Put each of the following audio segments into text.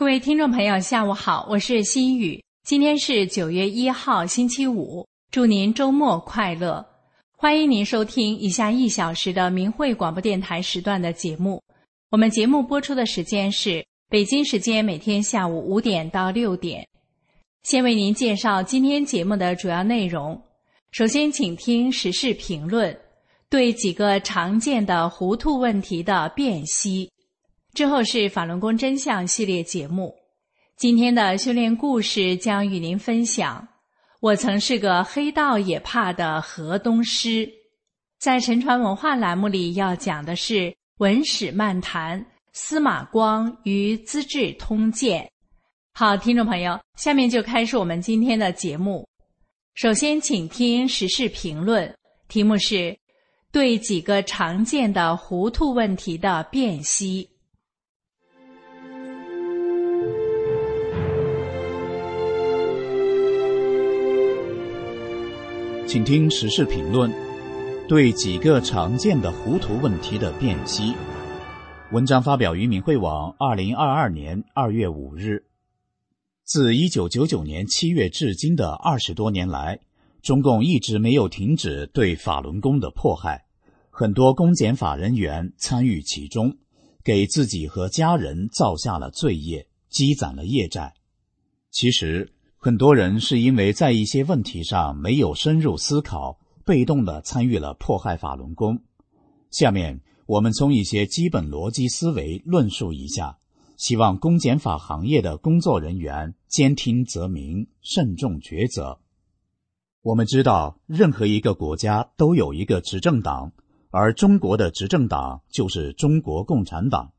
各位听众朋友，下午好，我是心雨。今天是九月一号，星期五，祝您周末快乐！欢迎您收听以下一小时的明慧广播电台时段的节目。我们节目播出的时间是北京时间每天下午五点到六点。先为您介绍今天节目的主要内容。首先，请听时事评论，对几个常见的糊涂问题的辨析。之后是法轮功真相系列节目，今天的修炼故事将与您分享。我曾是个黑道也怕的河东狮。在沉船文化栏目里要讲的是文史漫谈司马光与《资治通鉴》。好，听众朋友，下面就开始我们今天的节目。首先，请听时事评论，题目是对几个常见的糊涂问题的辨析。请听时事评论，对几个常见的糊涂问题的辨析。文章发表于明慧网，二零二二年二月五日。自一九九九年七月至今的二十多年来，中共一直没有停止对法轮功的迫害，很多公检法人员参与其中，给自己和家人造下了罪业，积攒了业债。其实。很多人是因为在一些问题上没有深入思考，被动的参与了迫害法轮功。下面我们从一些基本逻辑思维论述一下，希望公检法行业的工作人员兼听则明，慎重抉择。我们知道，任何一个国家都有一个执政党，而中国的执政党就是中国共产党，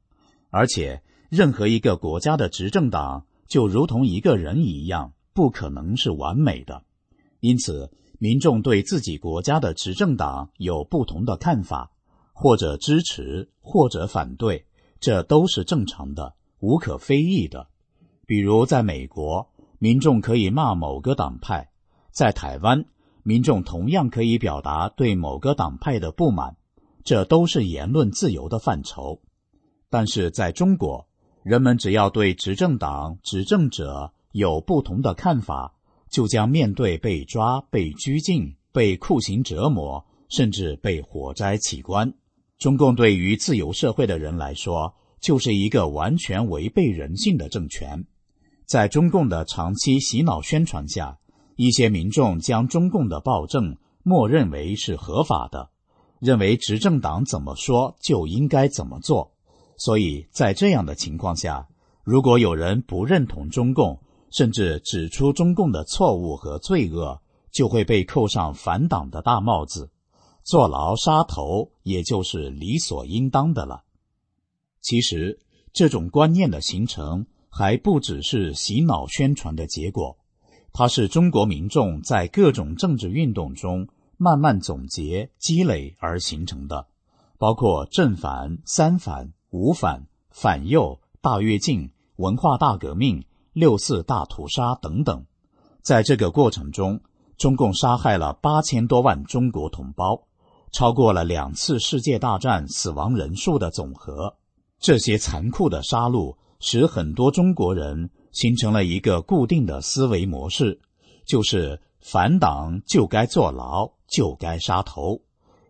而且任何一个国家的执政党就如同一个人一样。不可能是完美的，因此民众对自己国家的执政党有不同的看法，或者支持，或者反对，这都是正常的，无可非议的。比如在美国，民众可以骂某个党派；在台湾，民众同样可以表达对某个党派的不满，这都是言论自由的范畴。但是在中国，人们只要对执政党、执政者。有不同的看法，就将面对被抓、被拘禁、被酷刑折磨，甚至被火灾起关。中共对于自由社会的人来说，就是一个完全违背人性的政权。在中共的长期洗脑宣传下，一些民众将中共的暴政默认为是合法的，认为执政党怎么说就应该怎么做。所以在这样的情况下，如果有人不认同中共，甚至指出中共的错误和罪恶，就会被扣上反党的大帽子，坐牢杀头，也就是理所应当的了。其实，这种观念的形成还不只是洗脑宣传的结果，它是中国民众在各种政治运动中慢慢总结积累而形成的，包括正反、三反、五反、反右、大跃进、文化大革命。六四大屠杀等等，在这个过程中，中共杀害了八千多万中国同胞，超过了两次世界大战死亡人数的总和。这些残酷的杀戮使很多中国人形成了一个固定的思维模式，就是反党就该坐牢，就该杀头。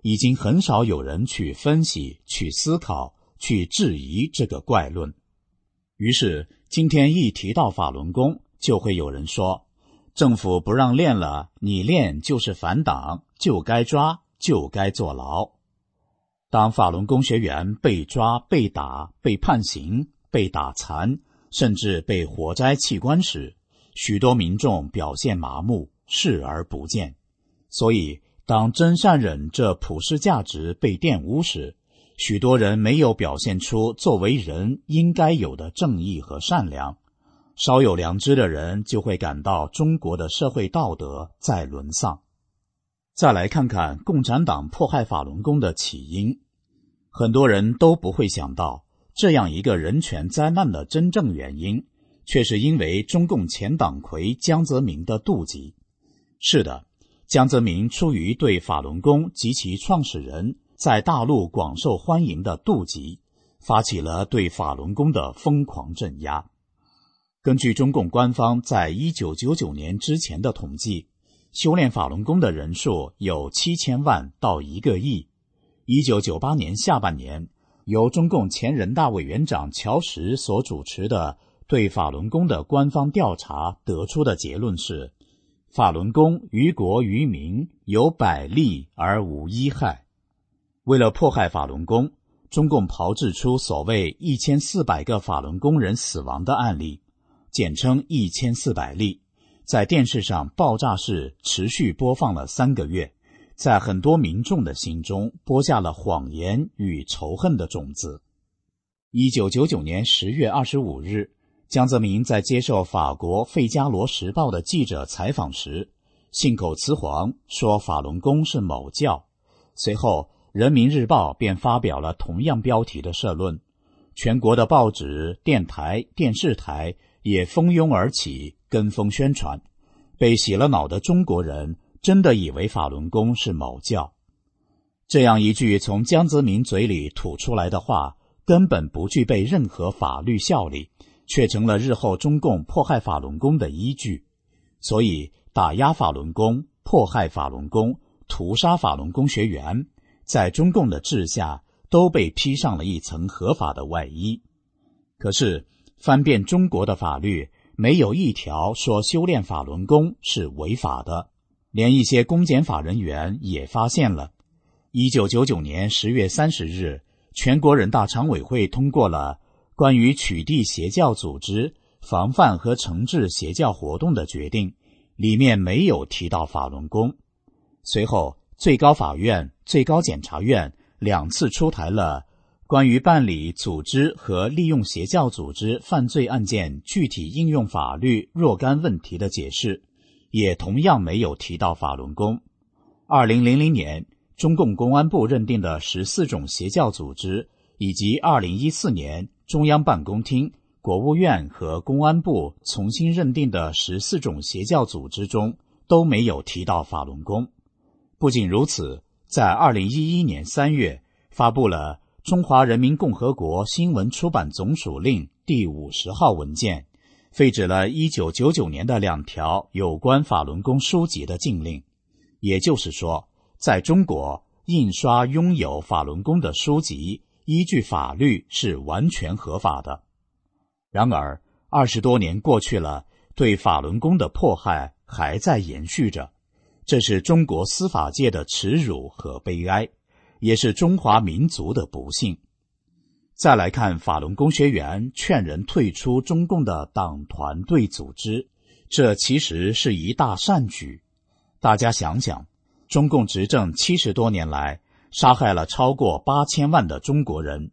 已经很少有人去分析、去思考、去质疑这个怪论。于是。今天一提到法轮功，就会有人说：“政府不让练了，你练就是反党，就该抓，就该坐牢。”当法轮功学员被抓、被打、被判刑、被打残，甚至被活摘器官时，许多民众表现麻木，视而不见。所以，当真善忍这普世价值被玷污时，许多人没有表现出作为人应该有的正义和善良。稍有良知的人就会感到中国的社会道德在沦丧。再来看看共产党迫害法轮功的起因，很多人都不会想到这样一个人权灾难的真正原因。却是因为中共前党魁江泽民的妒忌。是的，江泽民出于对法轮功及其创始人在大陆广受欢迎的妒忌，发起了对法轮功的疯狂镇压。根据中共官方在一九九九年之前的统计，修炼法轮功的人数有七千万到一个亿。一九九八年下半年，由中共前人大委员长乔石所主持的。对法轮功的官方调查得出的结论是：法轮功于国于民有百利而无一害。为了迫害法轮功，中共炮制出所谓一千四百个法轮功人死亡的案例，简称一千四百例，在电视上爆炸式持续播放了三个月，在很多民众的心中播下了谎言与仇恨的种子。一九九九年十月二十五日。江泽民在接受法国《费加罗时报》的记者采访时，信口雌黄说法轮功是某教。随后，《人民日报》便发表了同样标题的社论，全国的报纸、电台、电视台也蜂拥而起，跟风宣传。被洗了脑的中国人真的以为法轮功是某教。这样一句从江泽民嘴里吐出来的话，根本不具备任何法律效力。却成了日后中共迫害法轮功的依据，所以打压法轮功、迫害法轮功、屠杀法轮功学员，在中共的治下都被披上了一层合法的外衣。可是翻遍中国的法律，没有一条说修炼法轮功是违法的。连一些公检法人员也发现了。一九九九年十月三十日，全国人大常委会通过了。关于取缔邪教组织、防范和惩治邪教活动的决定，里面没有提到法轮功。随后，最高法院、最高检察院两次出台了关于办理组织和利用邪教组织犯罪案件具体应用法律若干问题的解释，也同样没有提到法轮功。二零零零年，中共公安部认定的十四种邪教组织，以及二零一四年。中央办公厅、国务院和公安部重新认定的十四种邪教组织中都没有提到法轮功。不仅如此，在二零一一年三月发布了《中华人民共和国新闻出版总署令》第五十号文件，废止了一九九九年的两条有关法轮功书籍的禁令。也就是说，在中国印刷拥有法轮功的书籍。依据法律是完全合法的，然而二十多年过去了，对法轮功的迫害还在延续着，这是中国司法界的耻辱和悲哀，也是中华民族的不幸。再来看法轮功学员劝人退出中共的党团队组织，这其实是一大善举。大家想想，中共执政七十多年来。杀害了超过八千万的中国人，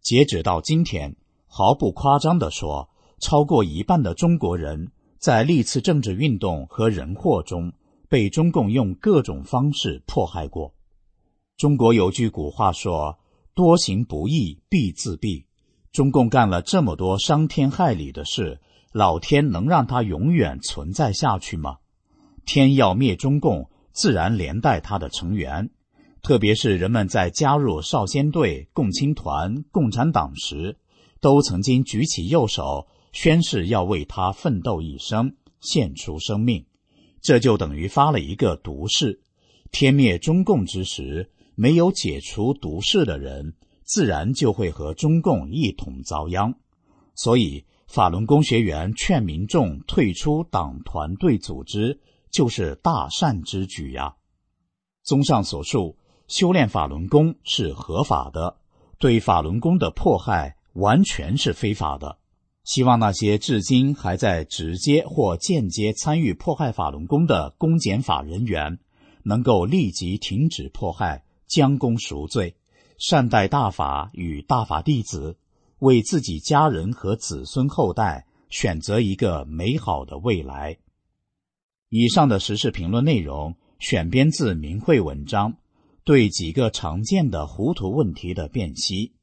截止到今天，毫不夸张地说，超过一半的中国人在历次政治运动和人祸中被中共用各种方式迫害过。中国有句古话说：“多行不义必自毙。”中共干了这么多伤天害理的事，老天能让他永远存在下去吗？天要灭中共，自然连带他的成员。特别是人们在加入少先队、共青团、共产党时，都曾经举起右手宣誓要为他奋斗一生，献出生命。这就等于发了一个毒誓。天灭中共之时，没有解除毒誓的人，自然就会和中共一同遭殃。所以，法轮功学员劝民众退出党团队组织，就是大善之举呀。综上所述，修炼法轮功是合法的，对法轮功的迫害完全是非法的。希望那些至今还在直接或间接参与迫害法轮功的公检法人员，能够立即停止迫害，将功赎罪，善待大法与大法弟子，为自己家人和子孙后代选择一个美好的未来。以上的时事评论内容选编自明慧文章，对几个常见的糊涂问题的辨析。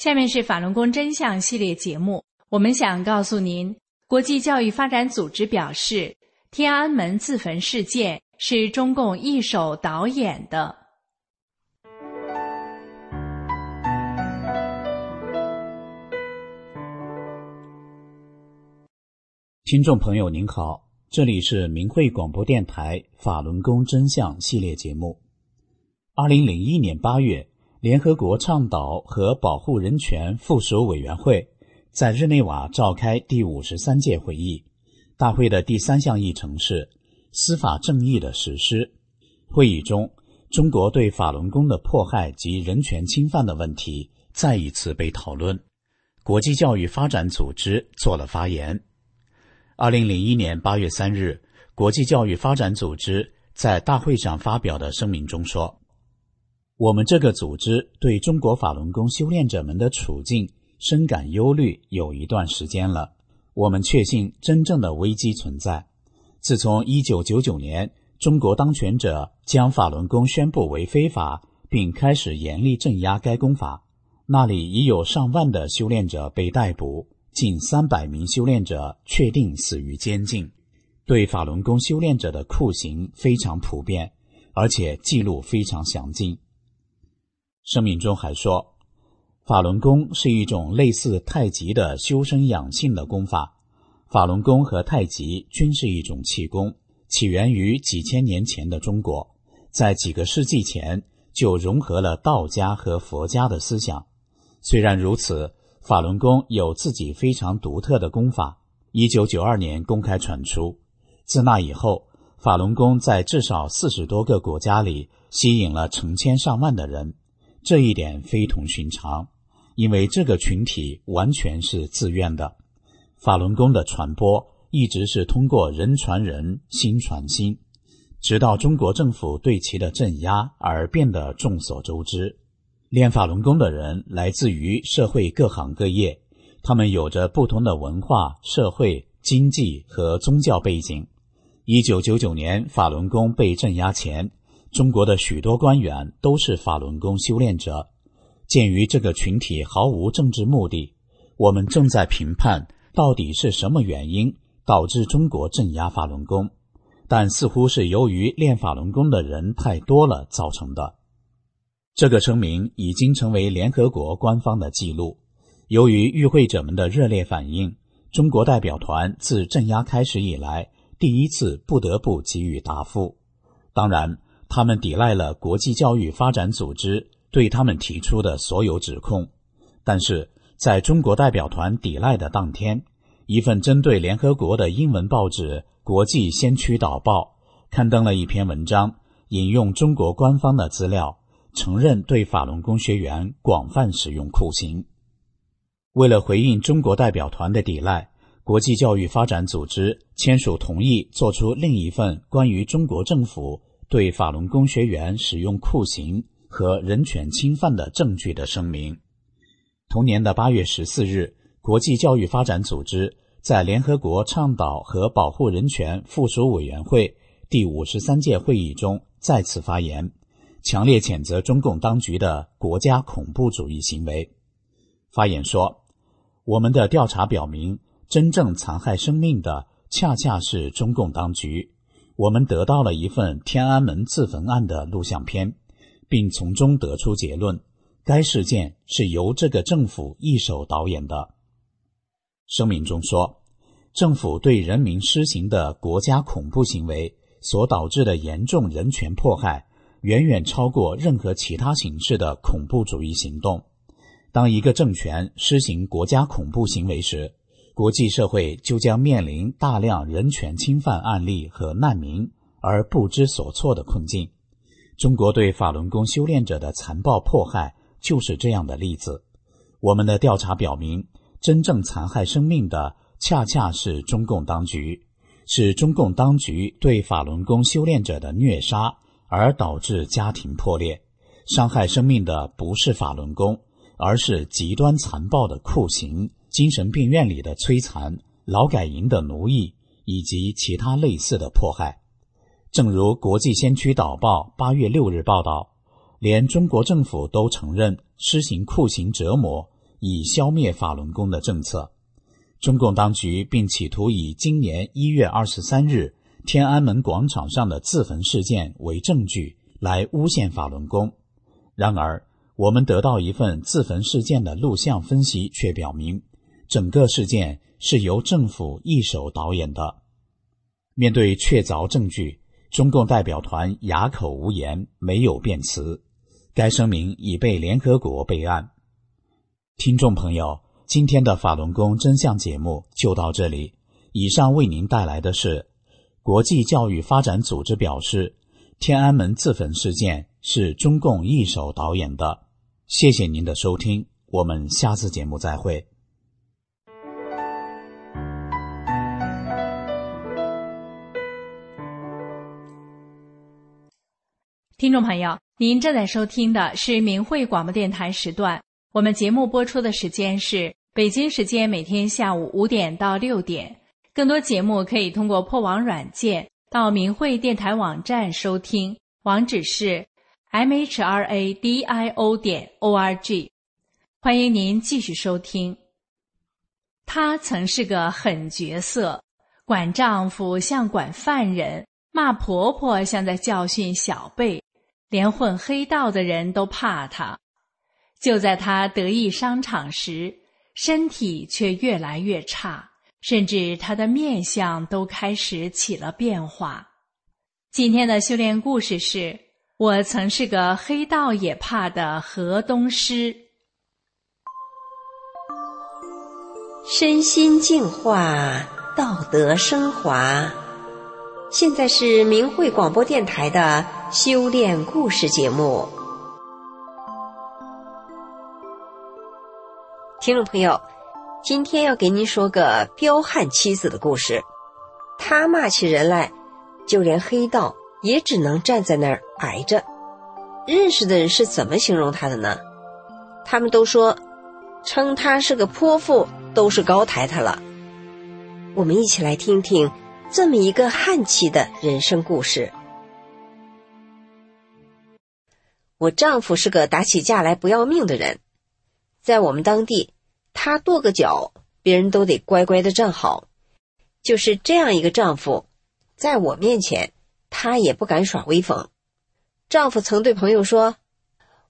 下面是法轮功真相系列节目，我们想告诉您，国际教育发展组织表示，天安门自焚事件是中共一手导演的。听众朋友您好，这里是明慧广播电台法轮功真相系列节目。二零零一年八月。联合国倡导和保护人权附属委员会在日内瓦召开第五十三届会议，大会的第三项议程是司法正义的实施。会议中，中国对法轮功的迫害及人权侵犯的问题再一次被讨论。国际教育发展组织做了发言。二零零一年八月三日，国际教育发展组织在大会上发表的声明中说。我们这个组织对中国法轮功修炼者们的处境深感忧虑有一段时间了。我们确信真正的危机存在。自从1999年中国当权者将法轮功宣布为非法，并开始严厉镇压该功法，那里已有上万的修炼者被逮捕，近三百名修炼者确定死于监禁。对法轮功修炼者的酷刑非常普遍，而且记录非常详尽。声明中还说，法轮功是一种类似太极的修身养性的功法。法轮功和太极均是一种气功，起源于几千年前的中国，在几个世纪前就融合了道家和佛家的思想。虽然如此，法轮功有自己非常独特的功法。一九九二年公开传出，自那以后，法轮功在至少四十多个国家里吸引了成千上万的人。这一点非同寻常，因为这个群体完全是自愿的。法轮功的传播一直是通过人传人、心传心，直到中国政府对其的镇压而变得众所周知。练法轮功的人来自于社会各行各业，他们有着不同的文化、社会、经济和宗教背景。一九九九年法轮功被镇压前。中国的许多官员都是法轮功修炼者。鉴于这个群体毫无政治目的，我们正在评判到底是什么原因导致中国镇压法轮功，但似乎是由于练法轮功的人太多了造成的。这个声明已经成为联合国官方的记录。由于与会者们的热烈反应，中国代表团自镇压开始以来第一次不得不给予答复。当然。他们抵赖了国际教育发展组织对他们提出的所有指控，但是在中国代表团抵赖的当天，一份针对联合国的英文报纸《国际先驱导报》刊登了一篇文章，引用中国官方的资料，承认对法轮功学员广泛使用酷刑。为了回应中国代表团的抵赖，国际教育发展组织签署同意，做出另一份关于中国政府。对法轮功学员使用酷刑和人权侵犯的证据的声明。同年的八月十四日，国际教育发展组织在联合国倡导和保护人权附属委员会第五十三届会议中再次发言，强烈谴责中共当局的国家恐怖主义行为。发言说：“我们的调查表明，真正残害生命的恰恰是中共当局。”我们得到了一份天安门自焚案的录像片，并从中得出结论：该事件是由这个政府一手导演的。声明中说，政府对人民施行的国家恐怖行为所导致的严重人权迫害，远远超过任何其他形式的恐怖主义行动。当一个政权施行国家恐怖行为时，国际社会就将面临大量人权侵犯案例和难民而不知所措的困境。中国对法轮功修炼者的残暴迫害就是这样的例子。我们的调查表明。真正残害生命的，恰恰是中共当局，是中共当局对法轮功修炼者的虐杀，而导致家庭破裂。伤害生命的不是法轮功，而是极端残暴的酷刑、精神病院里的摧残、劳改营的奴役以及其他类似的迫害。正如国际先驱导报八月六日报道，连中国政府都承认施行酷刑折磨。以消灭法轮功的政策，中共当局并企图以今年一月二十三日天安门广场上的自焚事件为证据来诬陷法轮功。然而，我们得到一份自焚事件的录像分析，却表明整个事件是由政府一手导演的。面对确凿证据，中共代表团哑口无言，没有辩词。该声明已被联合国备案。听众朋友，今天的法轮功真相节目就到这里。以上为您带来的是国际教育发展组织表示，天安门自焚事件是中共一手导演的。谢谢您的收听，我们下次节目再会。听众朋友，您正在收听的是明慧广播电台时段。我们节目播出的时间是北京时间每天下午五点到六点。更多节目可以通过破网软件到明慧电台网站收听，网址是 m h r a d i o 点 o r g。欢迎您继续收听。她曾是个狠角色，管丈夫像管犯人，骂婆婆像在教训小辈，连混黑道的人都怕他。就在他得意商场时，身体却越来越差，甚至他的面相都开始起了变化。今天的修炼故事是：我曾是个黑道也怕的河东狮，身心净化，道德升华。现在是明慧广播电台的修炼故事节目。听众朋友，今天要给您说个彪悍妻子的故事。他骂起人来，就连黑道也只能站在那儿挨着。认识的人是怎么形容他的呢？他们都说，称他是个泼妇，都是高抬他了。我们一起来听听这么一个悍气的人生故事。我丈夫是个打起架来不要命的人。在我们当地，他跺个脚，别人都得乖乖的站好。就是这样一个丈夫，在我面前，他也不敢耍威风。丈夫曾对朋友说：“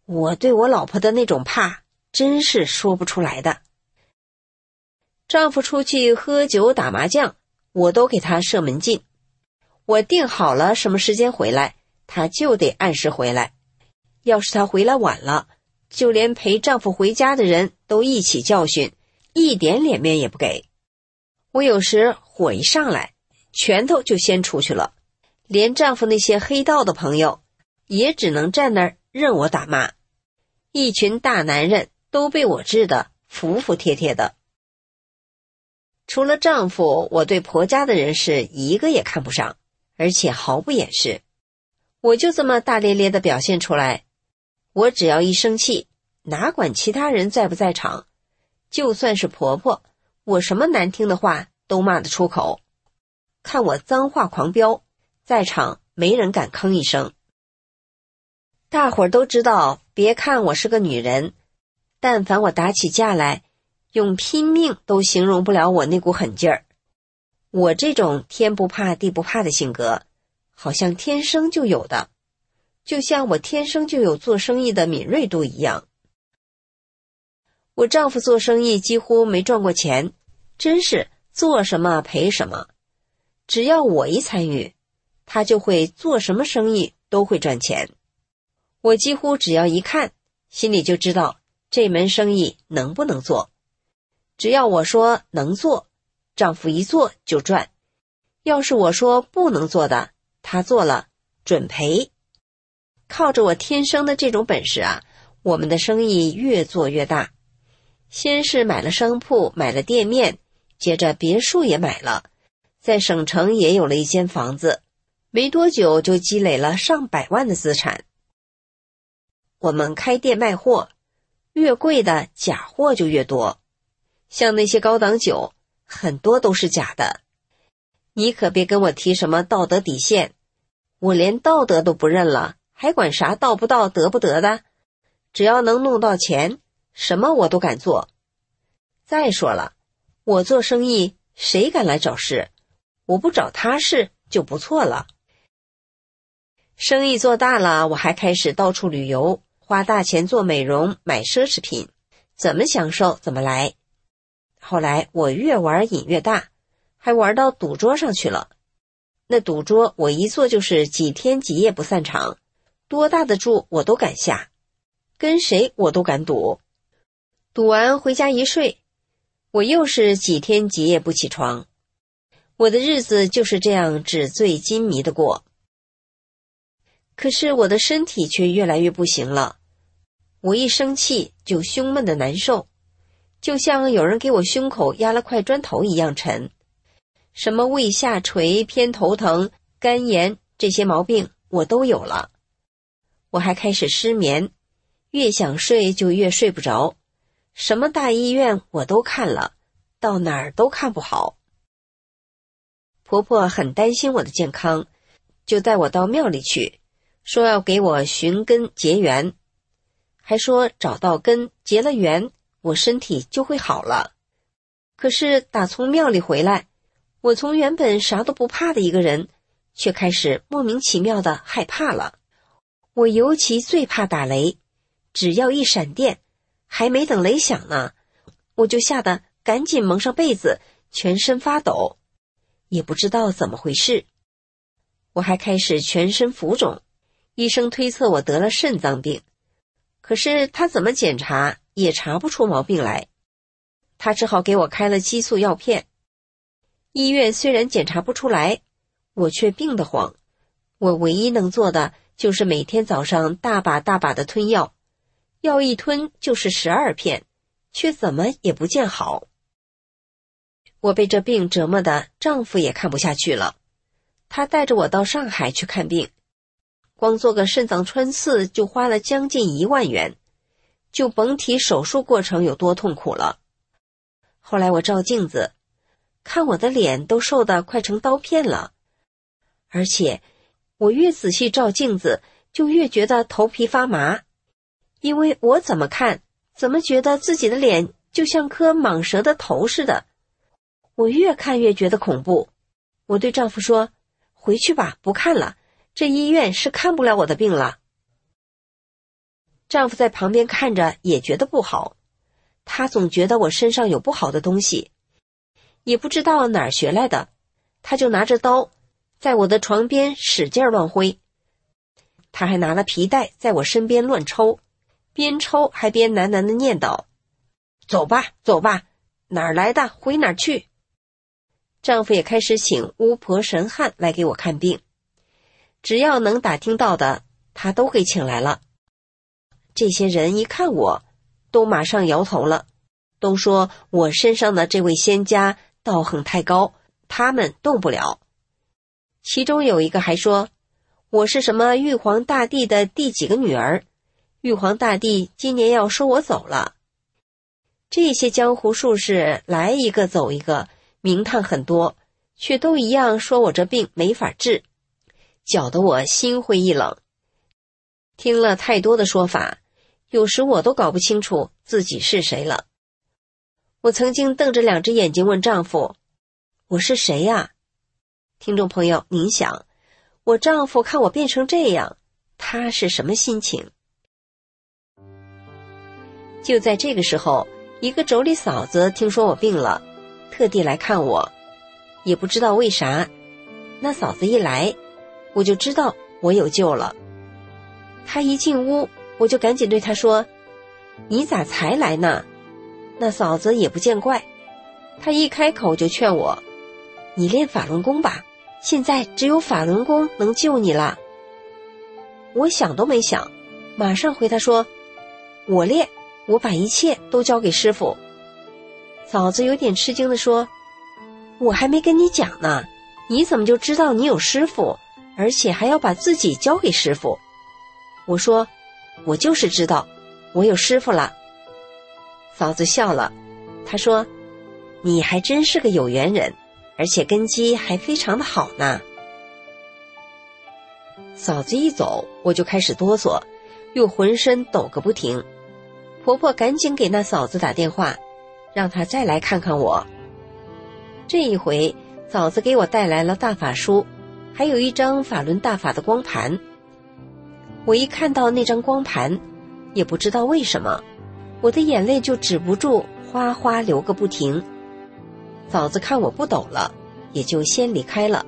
我对我老婆的那种怕，真是说不出来的。”丈夫出去喝酒打麻将，我都给他设门禁。我定好了什么时间回来，他就得按时回来。要是他回来晚了，就连陪丈夫回家的人都一起教训，一点脸面也不给。我有时火一上来，拳头就先出去了。连丈夫那些黑道的朋友，也只能站那儿任我打骂。一群大男人都被我治得服服帖帖的。除了丈夫，我对婆家的人是一个也看不上，而且毫不掩饰。我就这么大咧咧的表现出来。我只要一生气，哪管其他人在不在场，就算是婆婆，我什么难听的话都骂得出口。看我脏话狂飙，在场没人敢吭一声。大伙儿都知道，别看我是个女人，但凡我打起架来，用拼命都形容不了我那股狠劲儿。我这种天不怕地不怕的性格，好像天生就有的。就像我天生就有做生意的敏锐度一样，我丈夫做生意几乎没赚过钱，真是做什么赔什么。只要我一参与，他就会做什么生意都会赚钱。我几乎只要一看，心里就知道这门生意能不能做。只要我说能做，丈夫一做就赚；要是我说不能做的，他做了准赔。靠着我天生的这种本事啊，我们的生意越做越大。先是买了商铺，买了店面，接着别墅也买了。在省城也有了一间房子，没多久就积累了上百万的资产。我们开店卖货，越贵的假货就越多，像那些高档酒，很多都是假的。你可别跟我提什么道德底线，我连道德都不认了，还管啥道不道德不得的？只要能弄到钱，什么我都敢做。再说了，我做生意，谁敢来找事？我不找他事就不错了。生意做大了，我还开始到处旅游，花大钱做美容，买奢侈品，怎么享受怎么来。后来我越玩瘾越大，还玩到赌桌上去了。那赌桌我一坐就是几天几夜不散场，多大的注我都敢下，跟谁我都敢赌。赌完回家一睡，我又是几天几夜不起床。我的日子就是这样纸醉金迷的过，可是我的身体却越来越不行了。我一生气就胸闷的难受，就像有人给我胸口压了块砖头一样沉。什么胃下垂、偏头疼、肝炎这些毛病我都有了。我还开始失眠，越想睡就越睡不着。什么大医院我都看了，到哪儿都看不好。婆婆很担心我的健康，就带我到庙里去，说要给我寻根结缘，还说找到根结了缘，我身体就会好了。可是打从庙里回来，我从原本啥都不怕的一个人，却开始莫名其妙的害怕了。我尤其最怕打雷，只要一闪电，还没等雷响呢，我就吓得赶紧蒙上被子，全身发抖。也不知道怎么回事，我还开始全身浮肿，医生推测我得了肾脏病，可是他怎么检查也查不出毛病来，他只好给我开了激素药片。医院虽然检查不出来，我却病得慌。我唯一能做的就是每天早上大把大把的吞药，药一吞就是十二片，却怎么也不见好。我被这病折磨的，丈夫也看不下去了。他带着我到上海去看病，光做个肾脏穿刺就花了将近一万元，就甭提手术过程有多痛苦了。后来我照镜子，看我的脸都瘦得快成刀片了，而且我越仔细照镜子，就越觉得头皮发麻，因为我怎么看，怎么觉得自己的脸就像颗蟒蛇的头似的。我越看越觉得恐怖，我对丈夫说：“回去吧，不看了。这医院是看不了我的病了。”丈夫在旁边看着也觉得不好，他总觉得我身上有不好的东西，也不知道哪儿学来的，他就拿着刀在我的床边使劲乱挥，他还拿了皮带在我身边乱抽，边抽还边喃喃的念叨：“走吧，走吧，哪儿来的？回哪儿去。”丈夫也开始请巫婆神汉来给我看病，只要能打听到的，他都给请来了。这些人一看我，都马上摇头了，都说我身上的这位仙家道行太高，他们动不了。其中有一个还说，我是什么玉皇大帝的第几个女儿，玉皇大帝今年要收我走了。这些江湖术士来一个走一个。名堂很多，却都一样说我这病没法治，搅得我心灰意冷。听了太多的说法，有时我都搞不清楚自己是谁了。我曾经瞪着两只眼睛问丈夫：“我是谁呀？”听众朋友，您想，我丈夫看我变成这样，他是什么心情？就在这个时候，一个妯娌嫂子听说我病了，特地来看我，也不知道为啥。那嫂子一来，我就知道我有救了。她一进屋，我就赶紧对他说：“你咋才来呢？”那嫂子也不见怪，她一开口就劝我：“你练法轮功吧，现在只有法轮功能救你了。”我想都没想，马上回她说：“我练。”我把一切都交给师傅。嫂子有点吃惊的说：“我还没跟你讲呢，你怎么就知道你有师傅，而且还要把自己交给师傅？”我说：“我就是知道，我有师傅了。”嫂子笑了，她说：“你还真是个有缘人，而且根基还非常的好呢。”嫂子一走，我就开始哆嗦，又浑身抖个不停。婆婆赶紧给那嫂子打电话，让她再来看看我。这一回，嫂子给我带来了大法书，还有一张法轮大法的光盘。我一看到那张光盘，也不知道为什么，我的眼泪就止不住哗哗流个不停。嫂子看我不抖了，也就先离开了。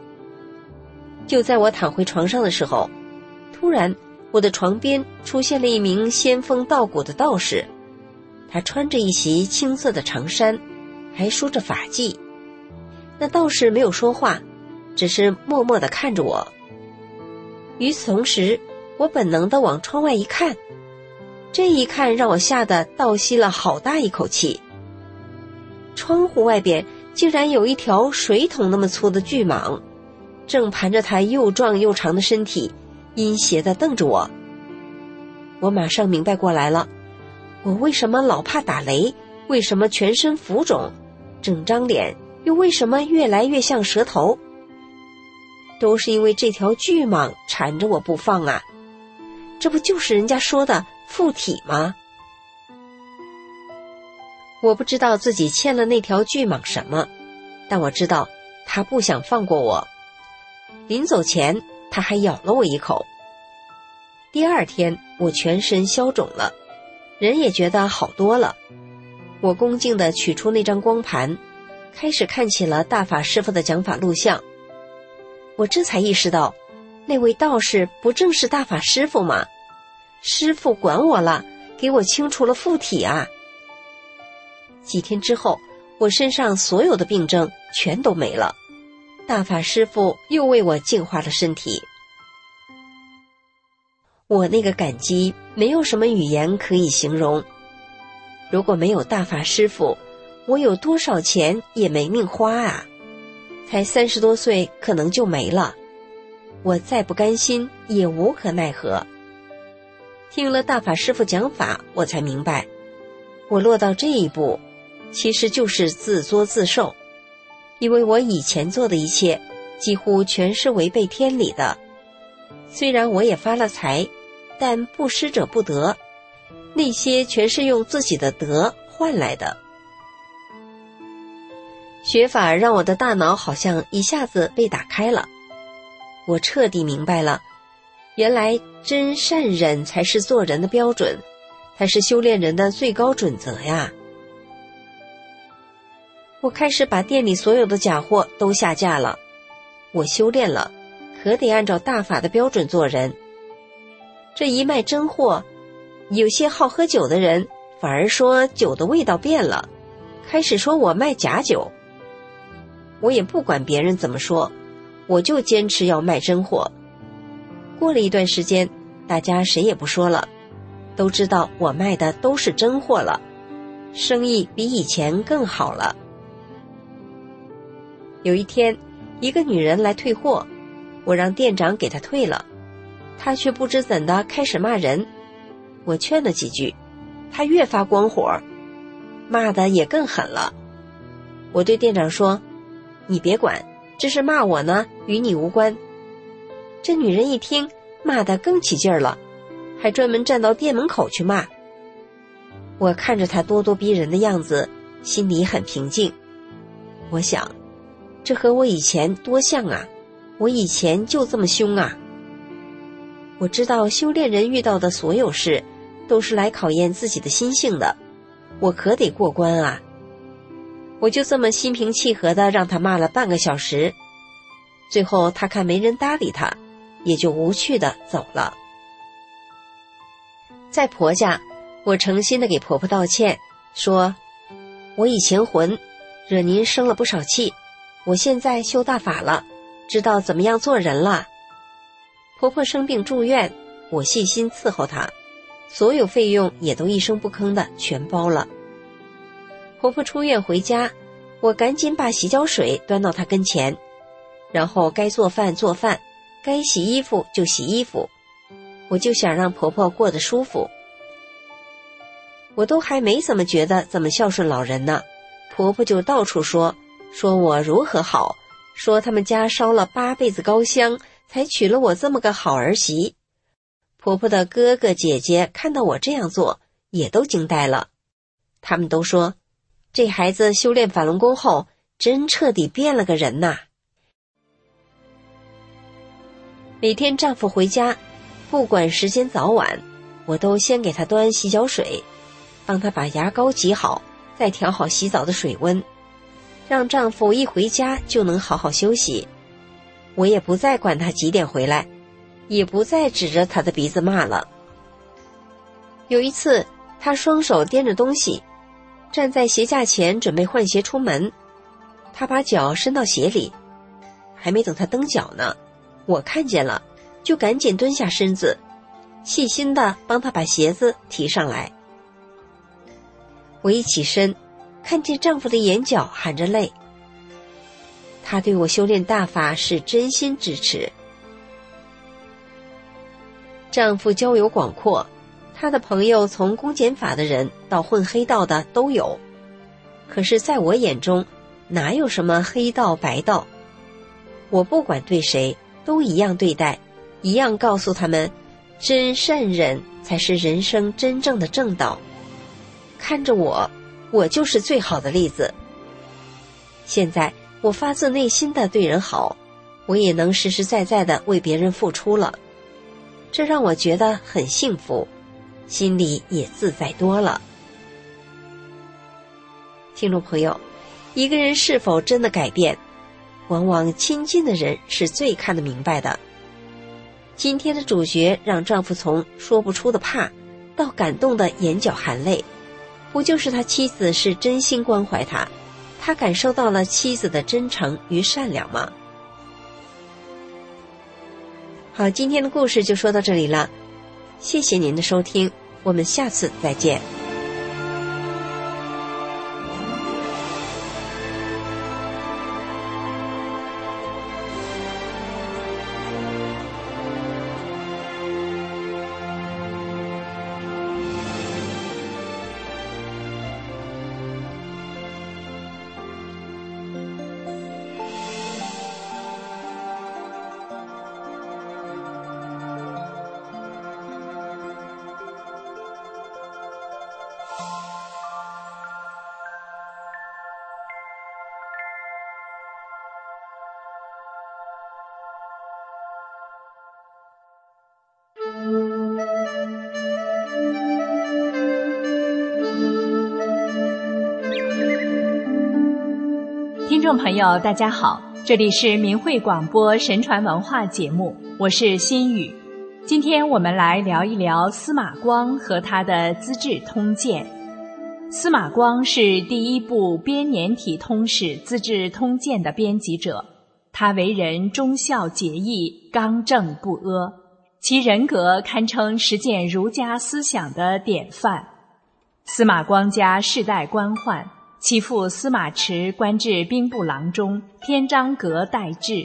就在我躺回床上的时候，突然。我的床边出现了一名仙风道骨的道士，他穿着一袭青色的长衫，还梳着发髻。那道士没有说话，只是默默的看着我。与此同时，我本能的往窗外一看，这一看让我吓得倒吸了好大一口气。窗户外边竟然有一条水桶那么粗的巨蟒，正盘着它又壮又长的身体。阴邪的瞪着我，我马上明白过来了，我为什么老怕打雷？为什么全身浮肿？整张脸又为什么越来越像蛇头？都是因为这条巨蟒缠着我不放啊！这不就是人家说的附体吗？我不知道自己欠了那条巨蟒什么，但我知道他不想放过我。临走前。他还咬了我一口。第二天，我全身消肿了，人也觉得好多了。我恭敬地取出那张光盘，开始看起了大法师傅的讲法录像。我这才意识到，那位道士不正是大法师傅吗？师傅管我了，给我清除了附体啊！几天之后，我身上所有的病症全都没了。大法师傅又为我净化了身体，我那个感激没有什么语言可以形容。如果没有大法师傅，我有多少钱也没命花啊！才三十多岁，可能就没了。我再不甘心，也无可奈何。听了大法师傅讲法，我才明白，我落到这一步，其实就是自作自受。因为我以前做的一切，几乎全是违背天理的。虽然我也发了财，但不施者不得，那些全是用自己的德换来的。学法让我的大脑好像一下子被打开了，我彻底明白了，原来真善忍才是做人的标准，才是修炼人的最高准则呀。我开始把店里所有的假货都下架了。我修炼了，可得按照大法的标准做人。这一卖真货，有些好喝酒的人反而说酒的味道变了，开始说我卖假酒。我也不管别人怎么说，我就坚持要卖真货。过了一段时间，大家谁也不说了，都知道我卖的都是真货了，生意比以前更好了。有一天，一个女人来退货，我让店长给她退了，她却不知怎的开始骂人。我劝了几句，她越发光火，骂的也更狠了。我对店长说：“你别管，这是骂我呢，与你无关。”这女人一听，骂得更起劲儿了，还专门站到店门口去骂。我看着她咄咄逼人的样子，心里很平静。我想。这和我以前多像啊！我以前就这么凶啊！我知道修炼人遇到的所有事，都是来考验自己的心性的。我可得过关啊！我就这么心平气和的让他骂了半个小时，最后他看没人搭理他，也就无趣的走了。在婆家，我诚心的给婆婆道歉，说：“我以前混，惹您生了不少气，我现在修大法了，知道怎么样做人了。”婆婆生病住院，我细心伺候她。所有费用也都一声不吭的全包了。婆婆出院回家，我赶紧把洗脚水端到她跟前，然后该做饭做饭，该洗衣服就洗衣服。我就想让婆婆过得舒服。我都还没怎么觉得怎么孝顺老人呢，婆婆就到处说说我如何好，说他们家烧了八辈子高香才娶了我这么个好儿媳。婆婆的哥哥姐姐看到我这样做，也都惊呆了。他们都说，这孩子修炼法轮功后，真彻底变了个人呐。每天丈夫回家，不管时间早晚，我都先给他端洗脚水，帮他把牙膏挤好，再调好洗澡的水温，让丈夫一回家就能好好休息。我也不再管他几点回来。也不再指着他的鼻子骂了。有一次，他双手掂着东西，站在鞋架前准备换鞋出门。他把脚伸到鞋里，还没等他蹬脚呢，我看见了，就赶紧蹲下身子，细心的帮他把鞋子提上来。我一起身，看见丈夫的眼角含着泪。他对我修炼大法是真心支持。丈夫交友广阔，他的朋友从公检法的人到混黑道的都有。可是，在我眼中，哪有什么黑道白道？我不管对谁，都一样对待，一样告诉他们，真善忍才是人生真正的正道。看着我，我就是最好的例子。现在，我发自内心的对人好，我也能实实在在的为别人付出了。这让我觉得很幸福，心里也自在多了。听众朋友，一个人是否真的改变，往往亲近的人是最看得明白的。今天的主角让丈夫从说不出的怕，到感动的眼角含泪，不就是他妻子是真心关怀他，他感受到了妻子的真诚与善良吗？好，今天的故事就说到这里了，谢谢您的收听，我们下次再见。众朋友，大家好，这里是明慧广播神传文化节目，我是心雨。今天我们来聊一聊司马光和他的《资治通鉴》。司马光是第一部编年体通史《资治通鉴》的编辑者，他为人忠孝节义、刚正不阿，其人格堪称实践儒家思想的典范。司马光家世代官宦。其父司马池官至兵部郎中、天章阁待制，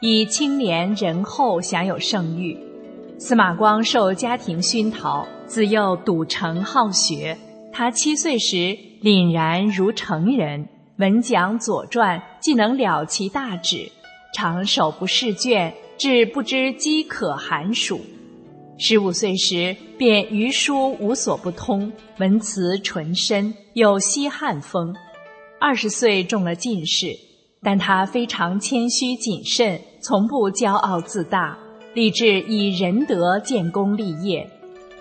以清廉仁厚享有盛誉。司马光受家庭熏陶，自幼笃诚好学。他七岁时凛然如成人，闻讲《左传》，既能了其大旨，常手不释卷，至不知饥渴寒暑。十五岁时便愚书无所不通，文辞纯深，有西汉风。二十岁中了进士，但他非常谦虚谨慎，从不骄傲自大，立志以仁德建功立业。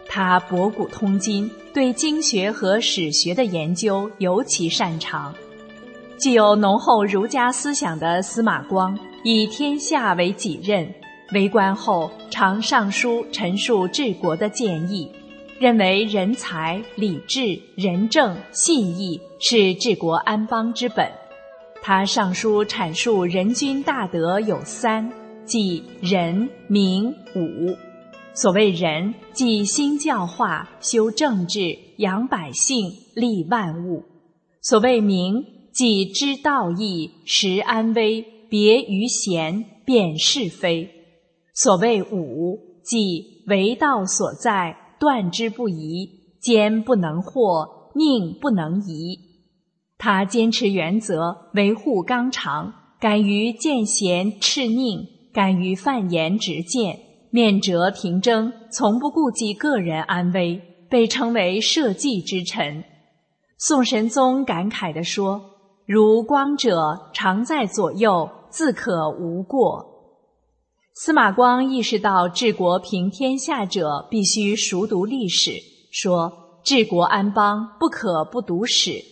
他博古通今，对经学和史学的研究尤其擅长。具有浓厚儒家思想的司马光，以天下为己任，为官后常上书陈述治国的建议，认为人才、礼智、仁政、信义是治国安邦之本。他上书阐述人君大德有三，即仁、明、武。所谓仁，即兴教化、修政治、养百姓、利万物；所谓明，即知道义、识安危、别于贤、辨是非；所谓武，即为道所在，断之不移，坚不能惑，宁不能移。他坚持原则，维护纲常，敢于见贤斥佞，敢于犯言直谏。面折廷争，从不顾及个人安危，被称为社稷之臣。宋神宗感慨地说：“如光者，常在左右，自可无过。”司马光意识到治国平天下者必须熟读历史，说：“治国安邦，不可不读史。”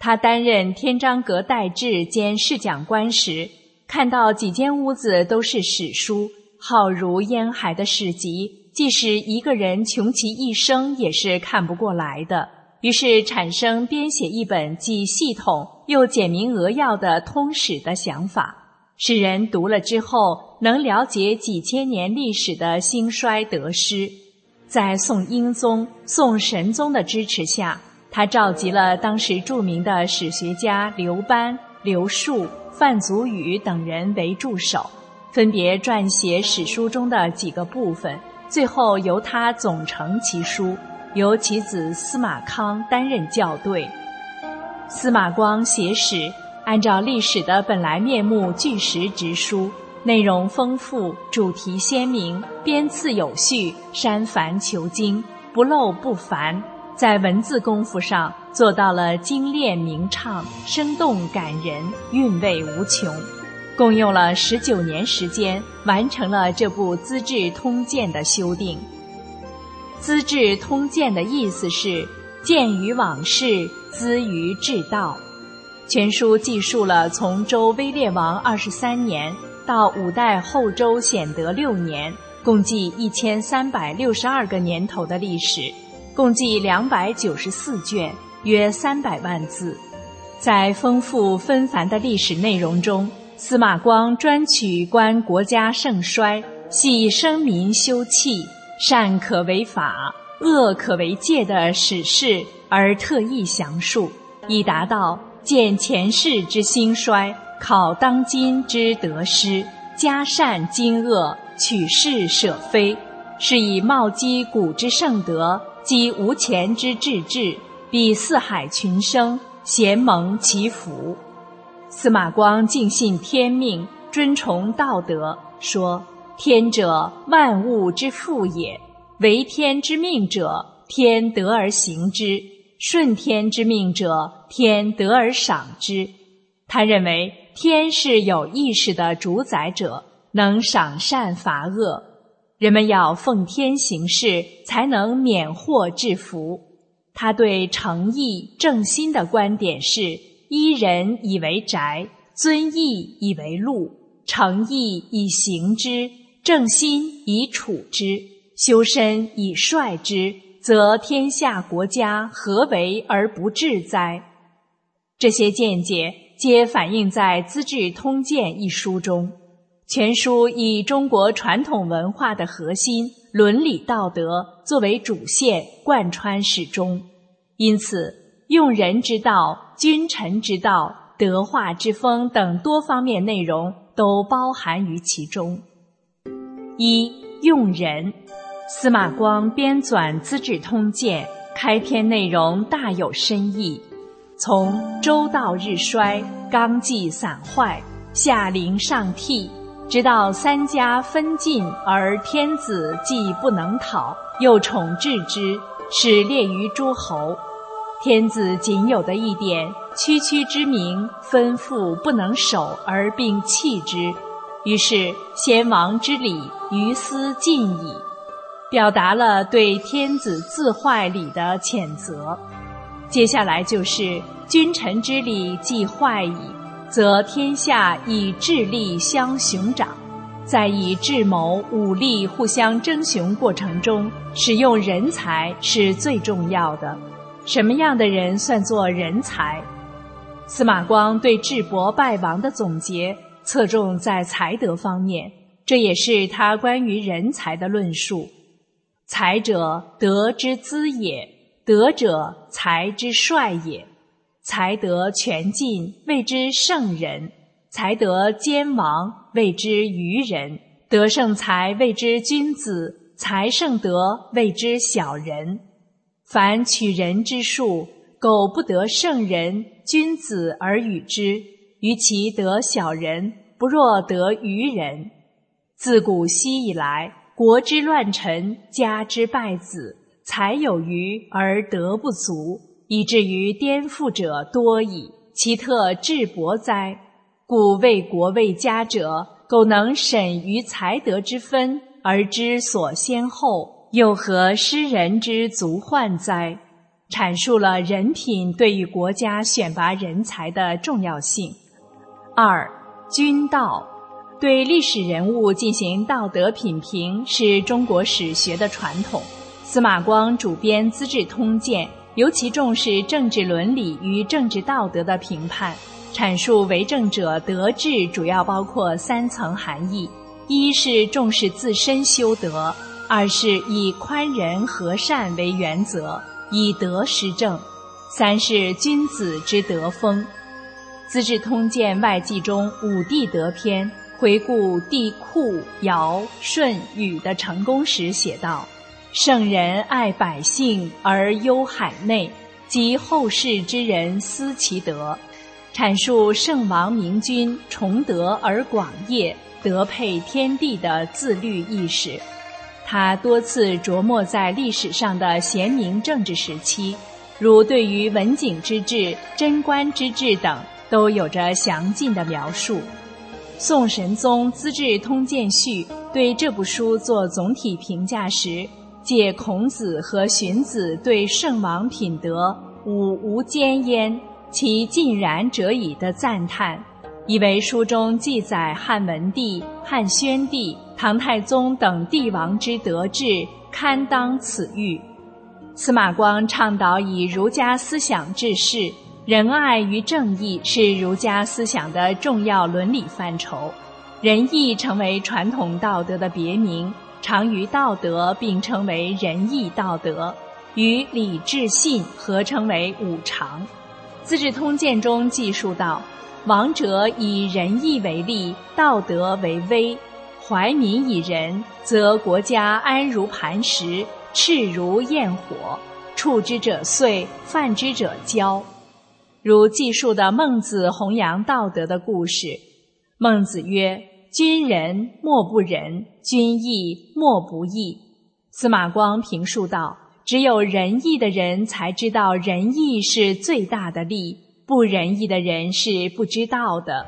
他担任天章阁待制兼侍讲官时，看到几间屋子都是史书。浩如烟海的史籍，即使一个人穷其一生也是看不过来的。于是产生编写一本既系统又简明扼要的通史的想法，使人读了之后能了解几千年历史的兴衰得失。在宋英宗、宋神宗的支持下，他召集了当时著名的史学家刘班、刘树、范祖禹等人为助手。分别撰写史书中的几个部分，最后由他总成其书，由其子司马康担任校对。司马光写史，按照历史的本来面目据实直书，内容丰富，主题鲜明，编次有序，删繁求精，不漏不繁，在文字功夫上做到了精炼明畅、生动感人、韵味无穷。共用了十九年时间，完成了这部《资治通鉴》的修订。《资治通鉴》的意思是鉴于往事，资于治道。全书记述了从周威烈王二十三年到五代后周显德六年，共计一千三百六十二个年头的历史，共计两百九十四卷，约三百万字。在丰富纷繁的历史内容中，司马光专取观国家盛衰、系生民休戚、善可为法、恶可为戒的史事，而特意详述，以达到见前世之兴衰、考当今之得失、加善今恶、取是舍非，是以茂积古之盛德，积无前之志志，比四海群生，咸蒙其福。司马光敬信天命，尊崇道德，说：“天者，万物之父也。为天之命者，天得而行之；顺天之命者，天得而赏之。”他认为天是有意识的主宰者，能赏善罚恶，人们要奉天行事，才能免祸致福。他对诚意正心的观点是。依人以为宅，尊义以为禄，诚意以行之，正心以处之，修身以率之，则天下国家何为而不治哉？这些见解皆反映在《资治通鉴》一书中。全书以中国传统文化的核心伦理道德作为主线，贯穿始终。因此，用人之道。君臣之道、德化之风等多方面内容都包含于其中。一用人，司马光编纂《资治通鉴》，开篇内容大有深意。从周道日衰、纲纪散坏、下临上替，直到三家分晋而天子既不能讨，又宠治之，使列于诸侯。天子仅有的一点区区之名，吩咐不能守而并弃之，于是先王之礼于斯尽矣。表达了对天子自坏礼的谴责。接下来就是君臣之礼既坏矣，则天下以智力相雄长。在以智谋、武力互相争雄过程中，使用人才是最重要的。什么样的人算作人才？司马光对智伯败亡的总结侧重在才德方面，这也是他关于人才的论述。才者，德之资也；德者，才之帅也。才德全尽，谓之圣人。才德兼亡，谓之愚人；德胜才，谓之君子；才胜德，谓之小人。凡取人之术，苟不得圣人、君子而与之，于其得小人，不若得愚人。自古昔以来，国之乱臣，家之败子，才有余而德不足，以至于颠覆者多矣。其特智薄哉！故为国为家者，苟能审于才德之分而知所先后，又何失人之足患哉？阐述了人品对于国家选拔人才的重要性。二，君道对历史人物进行道德品评是中国史学的传统。司马光主编《资治通鉴》，尤其重视政治伦理与政治道德的评判。阐述为政者德治主要包括三层含义：一是重视自身修德；二是以宽仁和善为原则，以德施政；三是君子之德风。《资治通鉴》外记中五帝德篇回顾帝喾、尧、舜、禹的成功时写道：“圣人爱百姓而忧海内，及后世之人思其德。”阐述圣王明君崇德而广业，德配天地的自律意识。他多次琢磨在历史上的贤明政治时期，如对于文景之治、贞观之治等，都有着详尽的描述。宋神宗《资治通鉴序》对这部书做总体评价时，借孔子和荀子对圣王品德吾无奸焉。其尽然者矣的赞叹，以为书中记载汉文帝、汉宣帝、唐太宗等帝王之德治，堪当此誉。司马光倡导以儒家思想治世，仁爱与正义是儒家思想的重要伦理范畴，仁义成为传统道德的别名，常与道德并称为仁义道德，与礼智信合称为五常。《资治通鉴》中记述道：“王者以仁义为利，道德为威，怀民以仁，则国家安如磐石，炽如焰火，触之者碎，犯之者焦。”如记述的孟子弘扬道德的故事。孟子曰：“君仁莫不仁，君义莫不义。”司马光评述道。只有仁义的人才知道仁义是最大的利，不仁义的人是不知道的。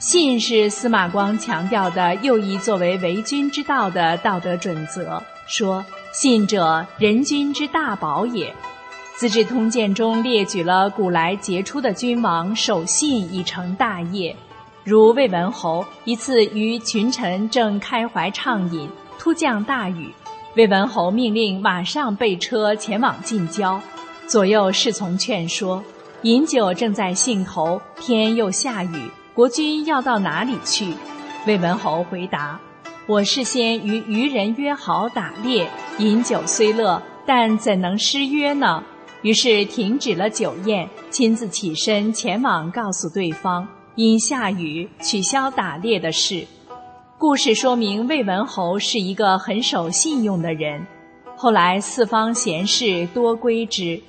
信是司马光强调的又一作为为君之道的道德准则，说信者人君之大宝也。《资治通鉴》中列举了古来杰出的君王守信以成大业，如魏文侯一次与群臣正开怀畅饮，突降大雨。魏文侯命令马上备车前往近郊，左右侍从劝说：“饮酒正在兴头，天又下雨，国君要到哪里去？”魏文侯回答：“我事先与渔人约好打猎，饮酒虽乐，但怎能失约呢？”于是停止了酒宴，亲自起身前往告诉对方，因下雨取消打猎的事。故事说明魏文侯是一个很守信用的人，后来四方贤士多归之，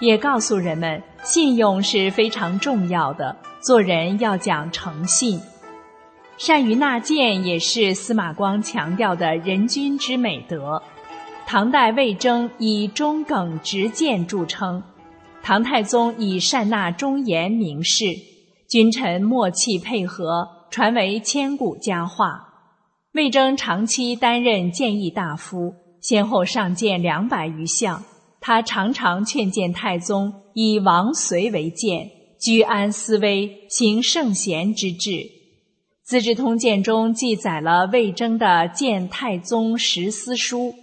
也告诉人们信用是非常重要的，做人要讲诚信。善于纳谏也是司马光强调的人君之美德。唐代魏征以忠耿直谏著称，唐太宗以善纳忠言名士，君臣默契配合，传为千古佳话。魏征长期担任谏议大夫，先后上谏两百余项。他常常劝谏太宗以王隋为鉴，居安思危，行圣贤之治。《资治通鉴》中记载了魏征的谏太宗十思书：“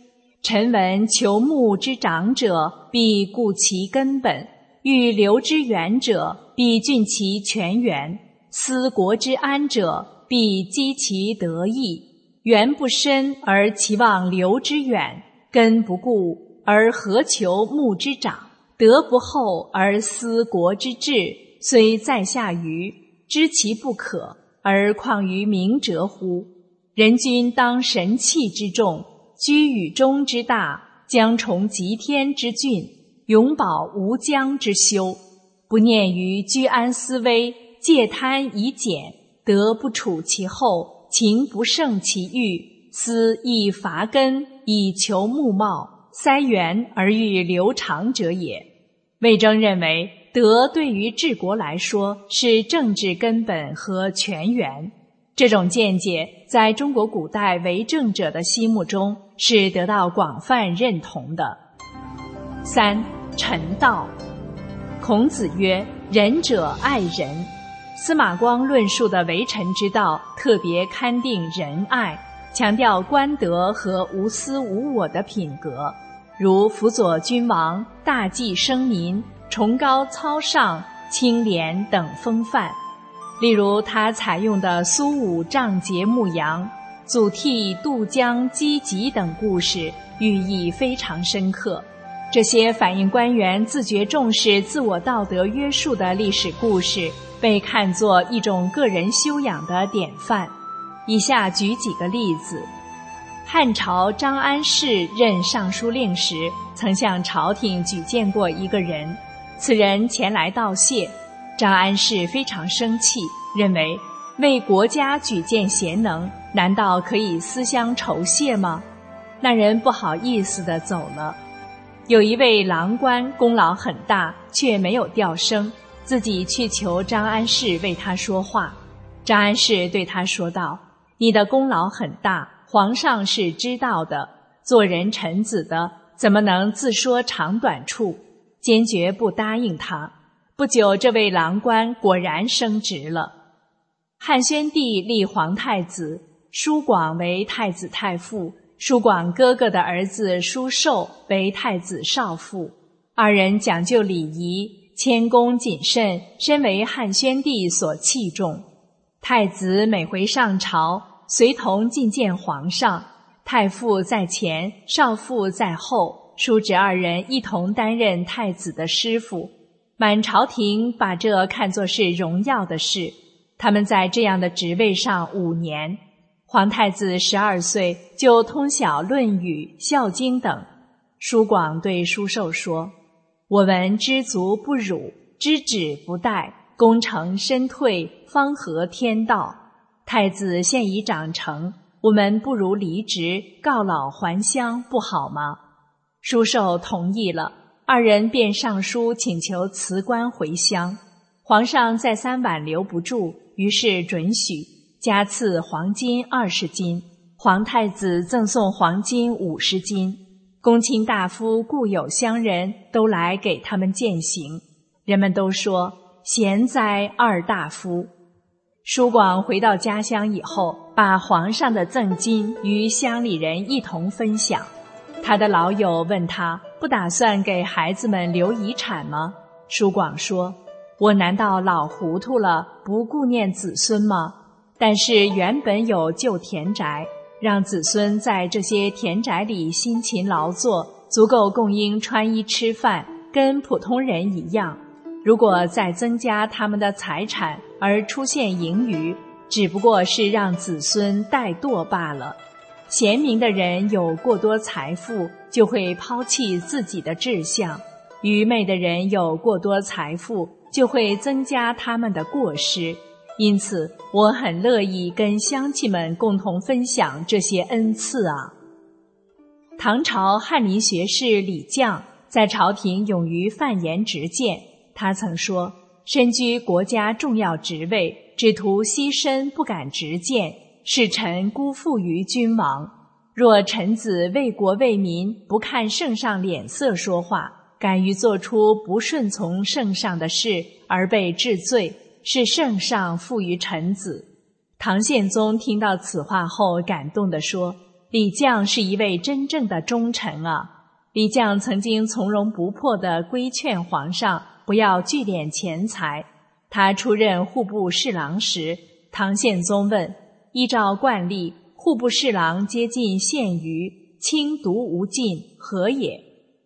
臣闻求木之长者，必固其根本；欲留之远者，必浚其泉源；思国之安者，必积其德义。源不深而其望留之远，根不固。”而何求木之长？德不厚而思国之治，虽在下愚，知其不可，而况于明哲乎？人君当神器之重，居宇中之大，将崇极天之峻，永保无疆之修。不念于居安思危，戒贪以俭，德不处其后，情不胜其欲，思以伐根，以求木茂。塞源而欲留长者也。魏征认为，德对于治国来说是政治根本和泉源。这种见解在中国古代为政者的心目中是得到广泛认同的。三臣道，孔子曰：“仁者爱人。”司马光论述的为臣之道，特别勘定仁爱，强调官德和无私无我的品格。如辅佐君王、大济生民、崇高操上、清廉等风范。例如，他采用的苏武仗节牧羊、祖逖渡江击楫等故事，寓意非常深刻。这些反映官员自觉重视自我道德约束的历史故事，被看作一种个人修养的典范。以下举几个例子。汉朝张安世任尚书令时，曾向朝廷举荐过一个人，此人前来道谢，张安世非常生气，认为为国家举荐贤能，难道可以私相酬谢吗？那人不好意思地走了。有一位郎官功劳很大，却没有调升，自己去求张安世为他说话。张安世对他说道：“你的功劳很大。”皇上是知道的，做人臣子的怎么能自说长短处？坚决不答应他。不久，这位郎官果然升职了。汉宣帝立皇太子叔广为太子太傅，叔广哥哥的儿子叔寿为太子少傅。二人讲究礼仪，谦恭谨慎，深为汉宣帝所器重。太子每回上朝。随同觐见皇上，太傅在前，少傅在后，叔侄二人一同担任太子的师傅。满朝廷把这看作是荣耀的事。他们在这样的职位上五年。皇太子十二岁就通晓《论语》《孝经》等。叔广对叔寿说：“我闻知足不辱，知止不殆，功成身退，方合天道。”太子现已长成，我们不如离职，告老还乡，不好吗？叔寿同意了，二人便上书请求辞官回乡。皇上再三挽留不住，于是准许，加赐黄金二十斤，皇太子赠送黄金五十斤。公卿大夫、故友乡人都来给他们饯行，人们都说贤哉二大夫。舒广回到家乡以后，把皇上的赠金与乡里人一同分享。他的老友问他：“不打算给孩子们留遗产吗？”舒广说：“我难道老糊涂了，不顾念子孙吗？但是原本有旧田宅，让子孙在这些田宅里辛勤劳作，足够供应穿衣吃饭，跟普通人一样。”如果再增加他们的财产而出现盈余，只不过是让子孙怠惰罢了。贤明的人有过多财富，就会抛弃自己的志向；愚昧的人有过多财富，就会增加他们的过失。因此，我很乐意跟乡亲们共同分享这些恩赐啊。唐朝翰林学士李绛在朝廷勇于犯言直谏。他曾说：“身居国家重要职位，只图牺牲，不敢直谏，使臣辜负于君王。若臣子为国为民，不看圣上脸色说话，敢于做出不顺从圣上的事而被治罪，是圣上赋予臣子。”唐宪宗听到此话后，感动地说：“李绛是一位真正的忠臣啊！”李绛曾经从容不迫地规劝皇上不要聚敛钱财。他出任户部侍郎时，唐宪宗问：“依照惯例，户部侍郎接近县隅，轻独无尽，何也？”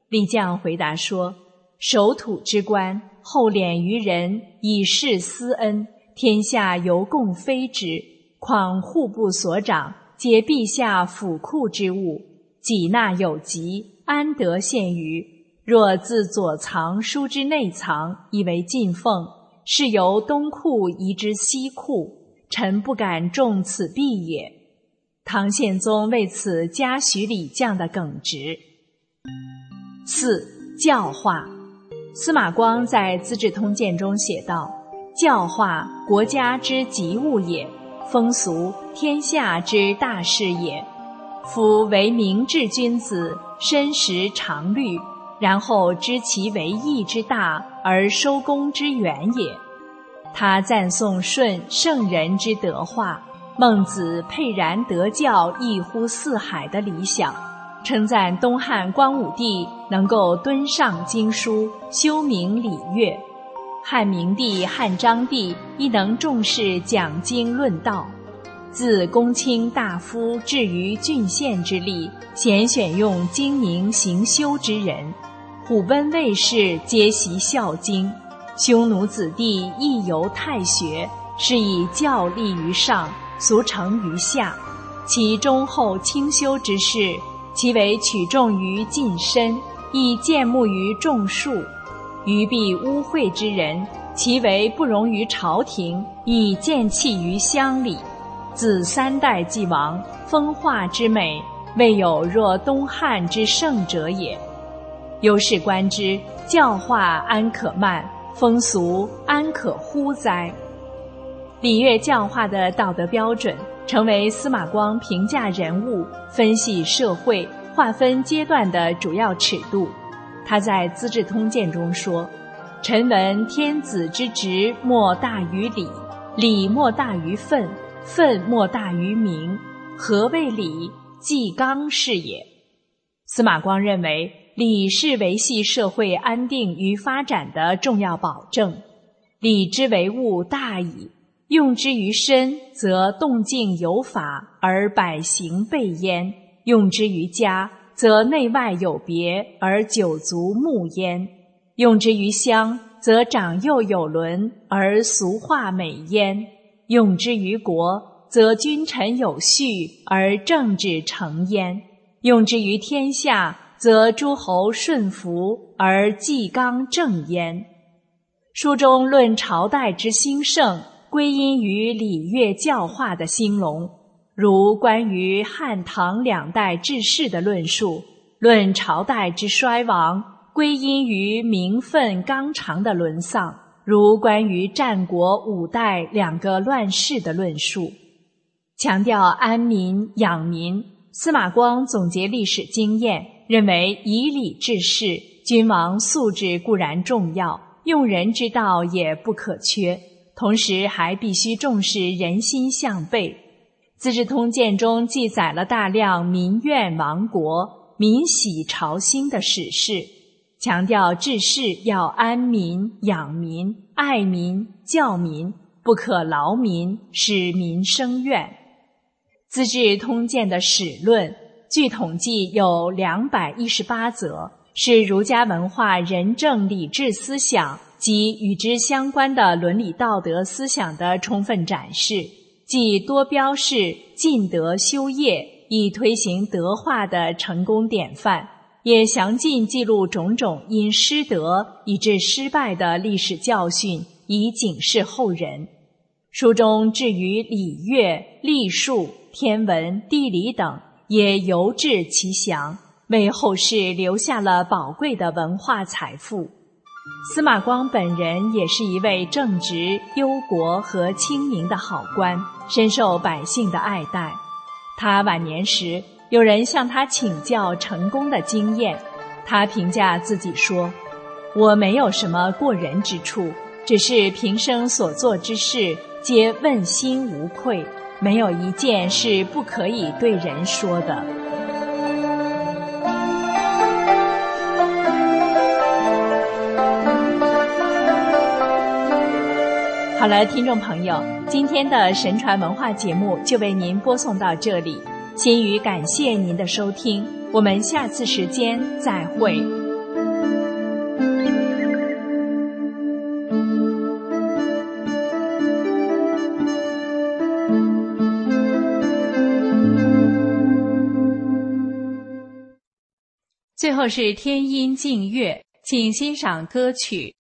李绛回答说：“守土之官，厚敛于人，以示私恩，天下犹共非之。况户部所长，皆陛下府库之物，己纳有疾。”安得献于？若自左藏书之内藏，以为进奉，是由东库移之西库，臣不敢重此弊也。唐宪宗为此嘉许李绛的耿直。四教化，司马光在《资治通鉴》中写道：“教化国家之急务也，风俗天下之大事也。夫为明智君子。”深识常虑，然后知其为义之大而收功之远也。他赞颂舜圣人之德化，孟子沛然得教异乎四海的理想，称赞东汉光武帝能够敦上经书，修明礼乐；汉明帝汉章帝亦能重视讲经论道。自公卿大夫至于郡县之吏，咸选用精明行修之人；虎贲卫士皆习《孝经》，匈奴子弟亦游太学，是以教立于上，俗成于下。其忠厚清修之事，其为取重于近身，亦见慕于众庶；于必污秽之人，其为不容于朝廷，亦见弃于乡里。自三代既亡，风化之美，未有若东汉之盛者也。由是观之，教化安可慢，风俗安可忽哉？礼乐教化的道德标准，成为司马光评价人物、分析社会、划分阶段的主要尺度。他在《资治通鉴》中说：“臣闻天子之职，莫大于礼；礼莫大于分。”分莫大于名，何谓礼？纪纲是也。司马光认为，礼是维系社会安定与发展的重要保证。礼之为物大矣，用之于身，则动静有法而百行备焉；用之于家，则内外有别而九族睦焉；用之于乡，则长幼有伦而俗化美焉。用之于国，则君臣有序而政治成焉；用之于天下，则诸侯顺服而纪纲正焉。书中论朝代之兴盛，归因于礼乐教化的兴隆；如关于汉唐两代治世的论述，论朝代之衰亡，归因于名分纲常的沦丧。如关于战国五代两个乱世的论述，强调安民养民。司马光总结历史经验，认为以礼治世，君王素质固然重要，用人之道也不可缺，同时还必须重视人心向背。《资治通鉴》中记载了大量民怨亡国、民喜朝兴的史事。强调治世要安民、养民、爱民、教民，不可劳民，使民生怨。《资治通鉴》的史论，据统计有两百一十八则，是儒家文化仁政礼智思想及与之相关的伦理道德思想的充分展示，既多标示尽德修业以推行德化的成功典范。也详尽记录种种因失德以致失败的历史教训，以警示后人。书中至于礼乐、历数、天文、地理等，也尤致其详，为后世留下了宝贵的文化财富。司马光本人也是一位正直、忧国和清明的好官，深受百姓的爱戴。他晚年时。有人向他请教成功的经验，他评价自己说：“我没有什么过人之处，只是平生所做之事皆问心无愧，没有一件是不可以对人说的。”好了，听众朋友，今天的神传文化节目就为您播送到这里。心语感谢您的收听，我们下次时间再会。最后是天音静月，请欣赏歌曲。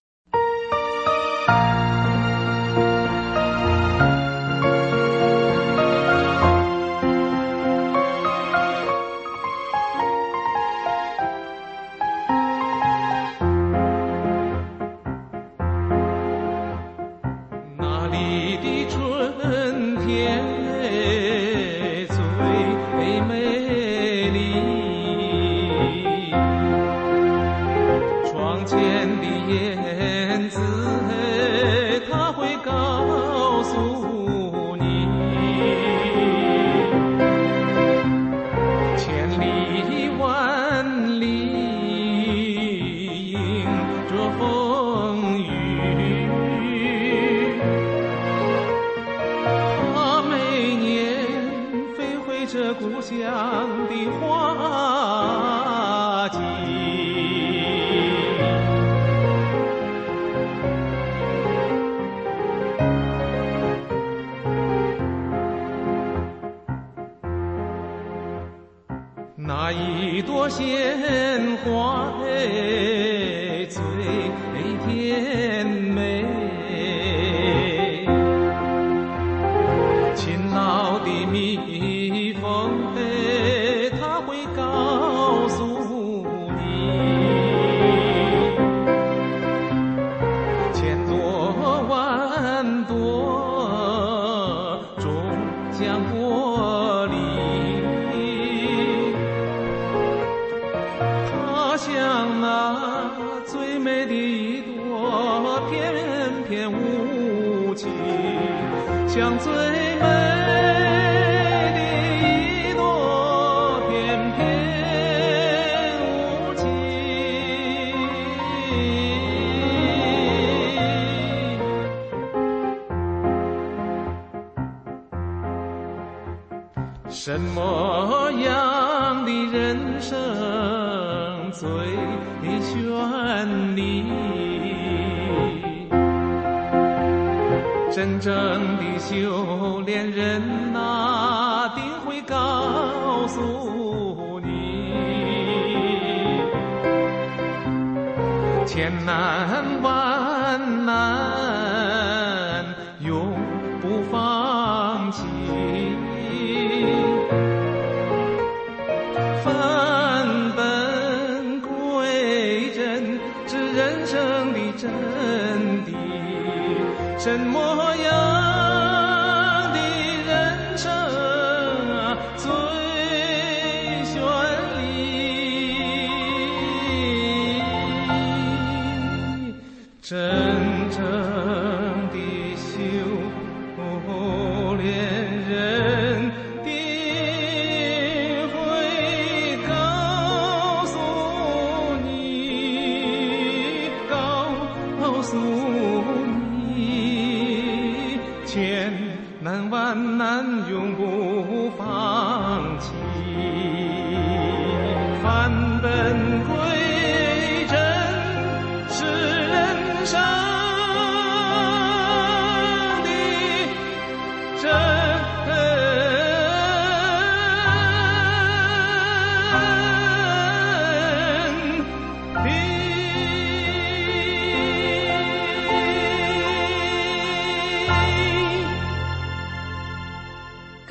难万难永